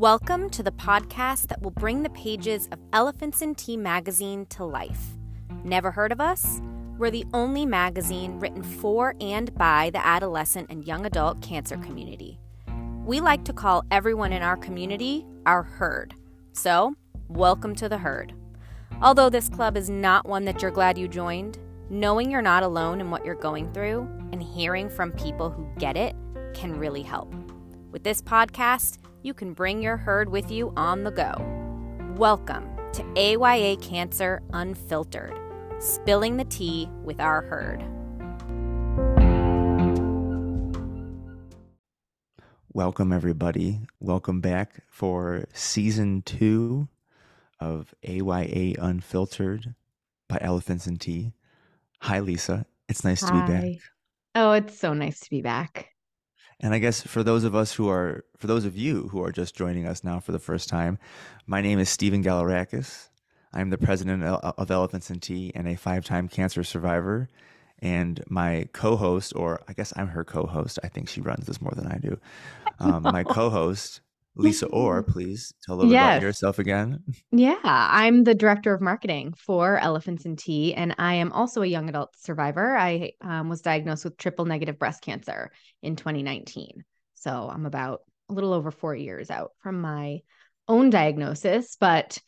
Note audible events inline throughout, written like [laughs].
Welcome to the podcast that will bring the pages of Elephants and Tea magazine to life. Never heard of us? We're the only magazine written for and by the adolescent and young adult cancer community. We like to call everyone in our community our herd. So, welcome to the herd. Although this club is not one that you're glad you joined, knowing you're not alone in what you're going through and hearing from people who get it can really help. With this podcast, you can bring your herd with you on the go. Welcome to AYA Cancer Unfiltered, spilling the tea with our herd. Welcome, everybody. Welcome back for season two of AYA Unfiltered by Elephants and Tea. Hi, Lisa. It's nice to be back. Oh, it's so nice to be back. And I guess for those of us who are, for those of you who are just joining us now for the first time, my name is Steven Giallourakis. I'm the president of Elephants and Tea and a five time cancer survivor. And my co host, or I guess I'm her co host, I think she runs this more than I do. Um, my [laughs] co host Lisa Orr, please tell a little yes. about yourself again. Yeah, I'm the director of marketing for Elephants and Tea, and I am also a young adult survivor. I um, was diagnosed with triple negative breast cancer in 2019. So I'm about a little over four years out from my own diagnosis. But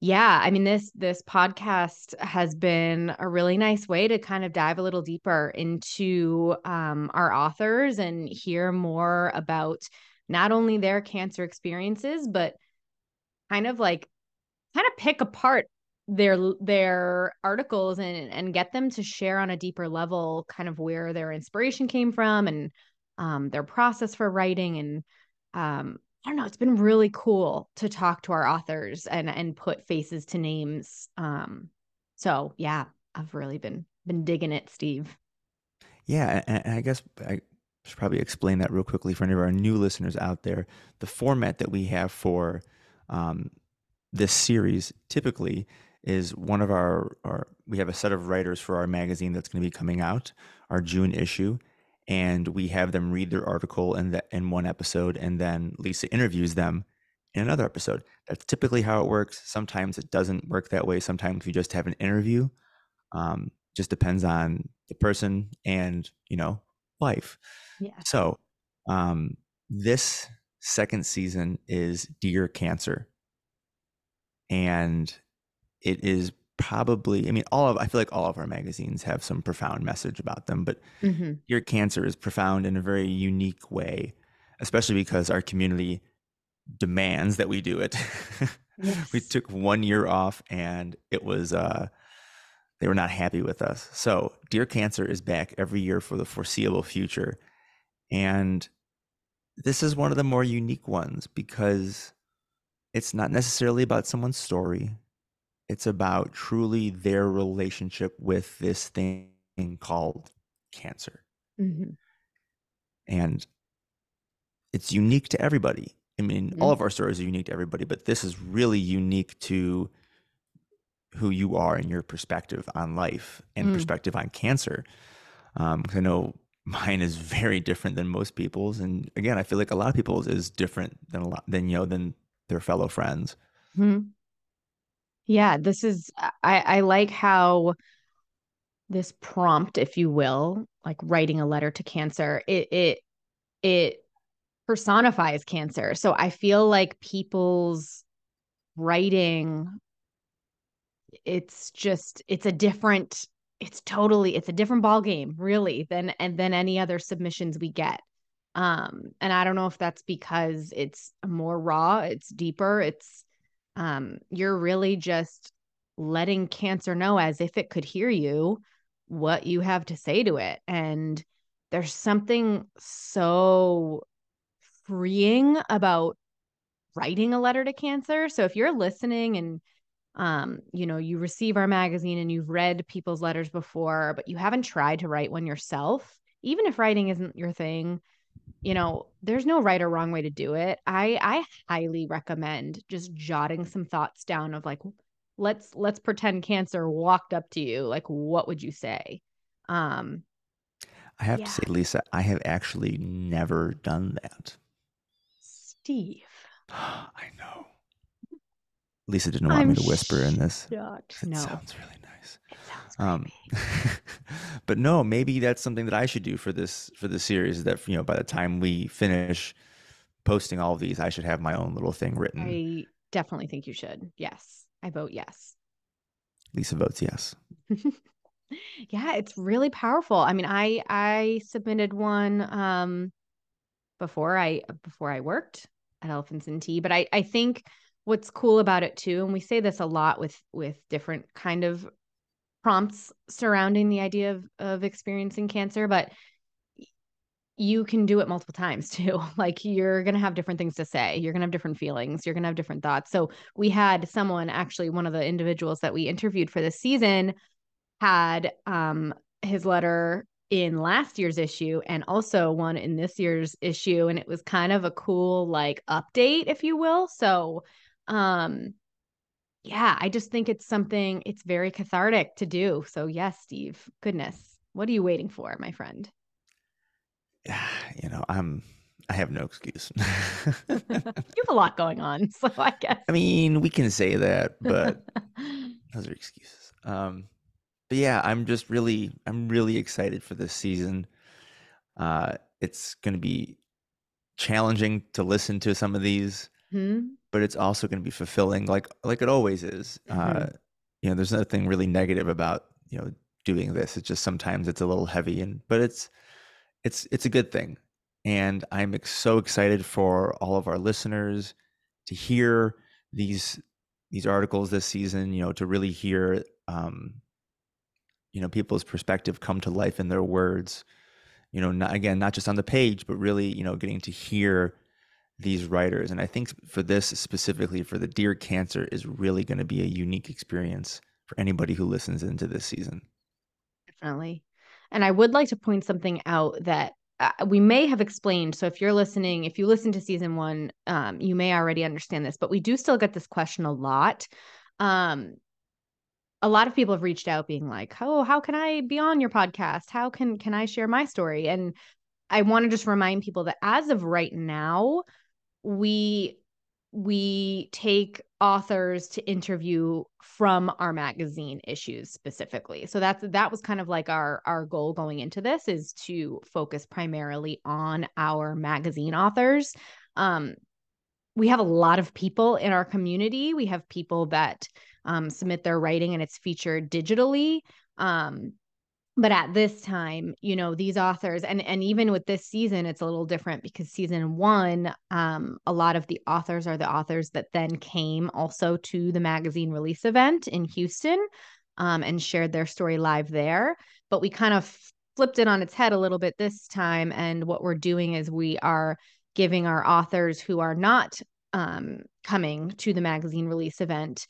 yeah, I mean this this podcast has been a really nice way to kind of dive a little deeper into um, our authors and hear more about not only their cancer experiences, but kind of like kind of pick apart their their articles and and get them to share on a deeper level kind of where their inspiration came from and um, their process for writing and um, I don't know it's been really cool to talk to our authors and and put faces to names um, so yeah I've really been been digging it Steve. Yeah and I guess I should probably explain that real quickly for any of our new listeners out there. The format that we have for um, this series typically is one of our, our, we have a set of writers for our magazine that's going to be coming out, our June issue, and we have them read their article in the, in one episode, and then Lisa interviews them in another episode. That's typically how it works. Sometimes it doesn't work that way. Sometimes we just have an interview. Um, just depends on the person and you know life. Yeah. So, um, this second season is Dear Cancer. And it is probably, I mean, all of, I feel like all of our magazines have some profound message about them, but mm-hmm. Dear Cancer is profound in a very unique way, especially because our community demands that we do it. [laughs] Yes. we took one year off and it was, uh, they were not happy with us. So, Dear Cancer is back every year for the foreseeable future. And this is one of the more unique ones because it's not necessarily about someone's story. It's about truly their relationship with this thing called cancer. Mm-hmm. And it's unique to everybody. I mean, mm-hmm. all of our stories are unique to everybody, but this is really unique to who you are and your perspective on life and mm. perspective on cancer. Um, I know [laughs] mine is very different than most people's and again i feel like a lot of people's is different than a lot than you know than their fellow friends hmm yeah this is i i like how this prompt if you will like writing a letter to cancer it it it personifies cancer so i feel like people's writing it's just it's a different it's totally it's a different ball game really than and than any other submissions we get. Um and i don't know if that's because it's more raw it's deeper it's um you're really just letting cancer know as if it could hear you what you have to say to it. And there's something so freeing about writing a letter to cancer. So if you're listening and um, you know, you receive our magazine and you've read people's letters before, but you haven't tried to write one yourself, even if writing isn't your thing, you know, there's no right or wrong way to do it. I I highly recommend just jotting some thoughts down of like let's let's pretend cancer walked up to you, like what would you say? Um I have yeah. to say Lisa, I have actually never done that. Steve. [gasps] I know. Lisa didn't want I'm me to whisper in this. shocked. It No, sounds really nice. sounds Um, [laughs] but no, maybe that's something that I should do for this for the series. That you know, by the time we finish posting all of these, I should have my own little thing written. I definitely think you should. Yes, I vote yes. Lisa votes yes. [laughs] yeah, it's really powerful. I mean, I I submitted one um before I before I worked at Elephants and Tea, but I I think what's cool about it too, and we say this a lot with with different kind of prompts surrounding the idea of of experiencing cancer, but you can do it multiple times [laughs] too. Like you're going to have different things to say. You're going to have different feelings. You're going to have different thoughts. So we had someone actually one of the individuals that we interviewed for this season had um his letter in last year's issue and also one in this year's issue and it was kind of a cool like update if you will. So um yeah, I just think it's something it's very cathartic to do. So yes, Steve. Goodness. What are you waiting for, my friend? Yeah, [sighs] you know, I'm. I have no excuse. [laughs] [laughs] you have a lot going on, [laughs] so I guess. I mean, we can say that, but those are excuses. Um, but yeah, I'm just really, I'm really excited for this season. Uh, it's going to be challenging to listen to some of these, hmm but it's also going to be fulfilling, like like it always is. Uh, Mhm. you know, there's nothing really negative about you know doing this. It's just sometimes it's a little heavy, and but it's it's it's a good thing, and I'm ex- so excited for all of our listeners to hear these these articles this season. You know, to really hear um, you know people's perspective come to life in their words. You know, not, again, not just on the page, but really, you know, getting to hear these writers. And I think for this specifically, for the Dear Cancer, is really going to be a unique experience for anybody who listens into this season. Definitely. And I would like to point something out that uh, we may have explained. So if you're listening, if you listen to season one, um, you may already understand this, but we do still get this question a lot. Um, a lot of people have reached out being like, "Oh, how can I be on your podcast? How can can I share my story?" And I want to just remind people that as of right now, we we take authors to interview from our magazine issues specifically. So that's that was kind of like our our goal going into this is to focus primarily on our magazine authors. Um we have a lot of people in our community. We have people that um, submit their writing and it's featured digitally. Um, but at this time you know these authors and and even with this season it's a little different because season one um a lot of the authors are the authors that then came also to the magazine release event in houston um and shared their story live there. But we kind of flipped it on its head a little bit this time and what we're doing is we are giving our authors who are not um coming to the magazine release event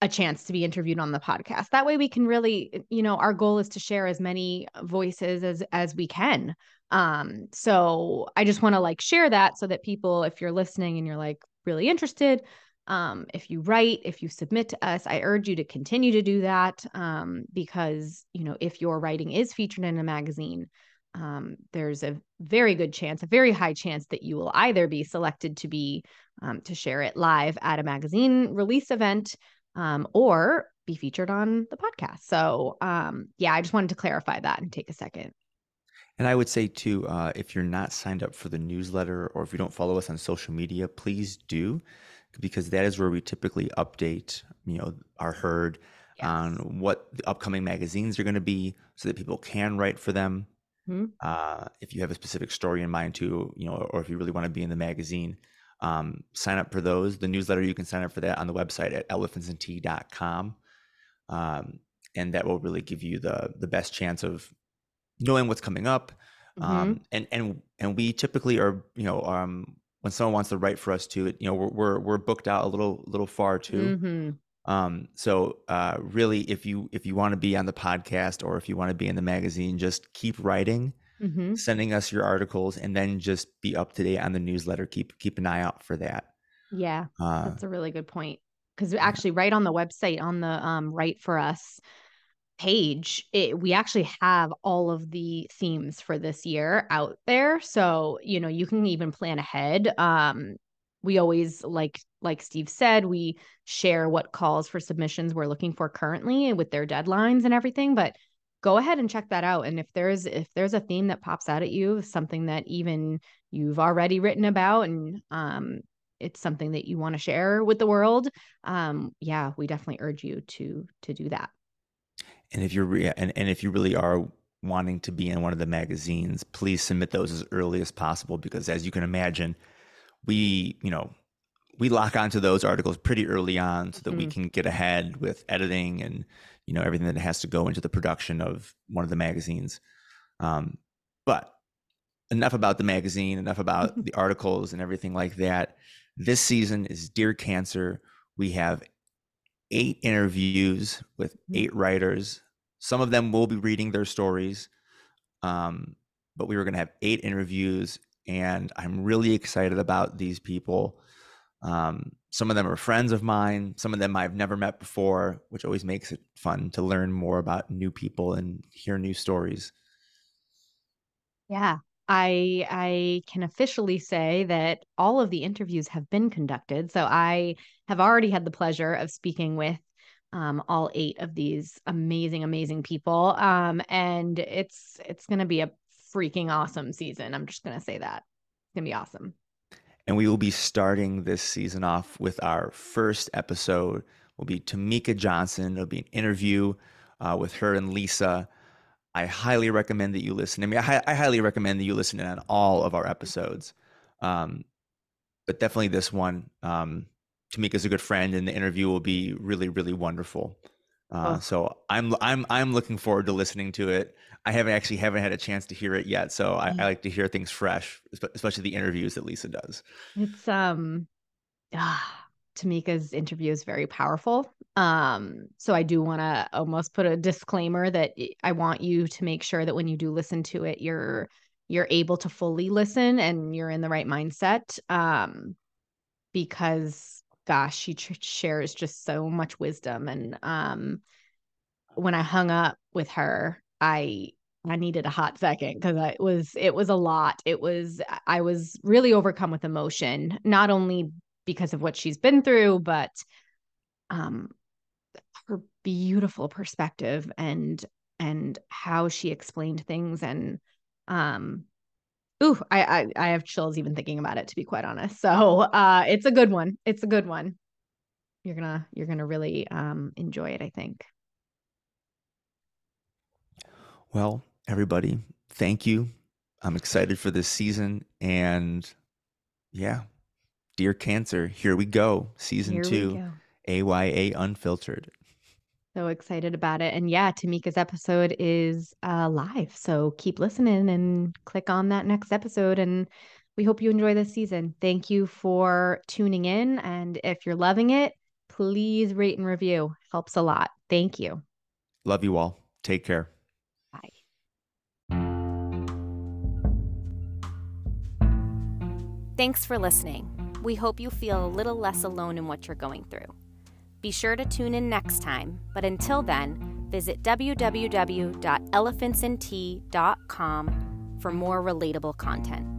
a chance to be interviewed on the podcast. That way we can really, you know, our goal is to share as many voices as as we can. Um so I just want to like share that so that people if you're listening and you're like really interested, um if you write, if you submit to us, I urge you to continue to do that um because, you know, if your writing is featured in a magazine, um, there's a very good chance, a very high chance that you will either be selected to be um, to share it live at a magazine release event um, or be featured on the podcast. So, um, yeah, I just wanted to clarify that and take a second. And I would say too, uh, if you're not signed up for the newsletter or if you don't follow us on social media, please do, because that is where we typically update, you know, our herd Yes. on what the upcoming magazines are going to be, so that people can write for them. Mhm. Uh, if you have a specific story in mind too, you know, or if you really want to be in the magazine, um, sign up for those. The newsletter you can sign up for that on the website at elephantsandtea.com. Um, and that will really give you the the best chance of knowing what's coming up. Mhm. Um, and and and we typically are, you know, um, when someone wants to write for us too, you know, we're we're, we're booked out a little little far too. Mhm. Um, so uh, really, if you if you want to be on the podcast or if you want to be in the magazine, just keep writing, Mhm. sending us your articles, and then just be up to date on the newsletter. Keep keep an eye out for that. Yeah, Uh, that's a really good point. Because actually, right on the website, on the um, Write for Us page, it, we actually have all of the themes for this year out there. So, you know, you can even plan ahead. Um, we always like like Steve said, we share what calls for submissions we're looking for currently with their deadlines and everything, but go ahead and check that out and if there's if there's a theme that pops out at you, something that even you've already written about and um it's something that you want to share with the world, um yeah, we definitely urge you to to do that. And if you're re- and, and if you really are wanting to be in one of the magazines, please submit those as early as possible because as you can imagine, we, you know, we lock onto those articles pretty early on so that mm-hmm. we can get ahead with editing and you know everything that has to go into the production of one of the magazines. Um, but enough about the magazine, enough about the articles and everything like that. This season is Dear Cancer. We have eight interviews with mm-hmm. eight writers. Some of them will be reading their stories, um, but we were going to have eight interviews and I'm really excited about these people. Um, some of them are friends of mine. Some of them I've never met before, which always makes it fun to learn more about new people and hear new stories. Yeah, I I can officially say that all of the interviews have been conducted. So I have already had the pleasure of speaking with um, all eight of these amazing, amazing people. Um, and it's it's going to be a freaking awesome season. I'm just going to say that. It's going to be awesome. And we will be starting this season off with our first episode. Will be Tamika Johnson. It'll be an interview uh, with her and Lisa. I highly recommend that you listen. I mean, I, I highly recommend that you listen on all of our episodes, um, but definitely this one. Um, Tamika's a good friend, and the interview will be really, really wonderful. Uh, oh. So I'm I'm I'm looking forward to listening to it. I haven't actually haven't had a chance to hear it yet, so I, I like to hear things fresh, especially the interviews that Lisa does. It's um, ah, Tamika's interview is very powerful. Um, so I do want to almost put a disclaimer that I want you to make sure that when you do listen to it, you're you're able to fully listen and you're in the right mindset. Um, because gosh, she tr- shares just so much wisdom. And um, when I hung up with her, I I needed a hot second because it was it was a lot. It was I was really overcome with emotion, not only because of what she's been through, but um her beautiful perspective and and how she explained things and um Ooh, I, I I have chills even thinking about it to be quite honest. So uh it's a good one. It's a good one. You're gonna you're gonna really um enjoy it, I think. Well, everybody, thank you. I'm excited for this season and yeah, Dear Cancer, here we go. Season here two. AYA Unfiltered so excited about it. And yeah, Tamika's episode is uh, live. So keep listening and click on that next episode. And we hope you enjoy this season. Thank you for tuning in. And if you're loving it, please rate and review. Helps a lot. Thank you. Love you all. Take care. Bye. Thanks for listening. We hope you feel a little less alone in what you're going through. Be sure to tune in next time, but until then, visit www.elephantsandtea.com for more relatable content.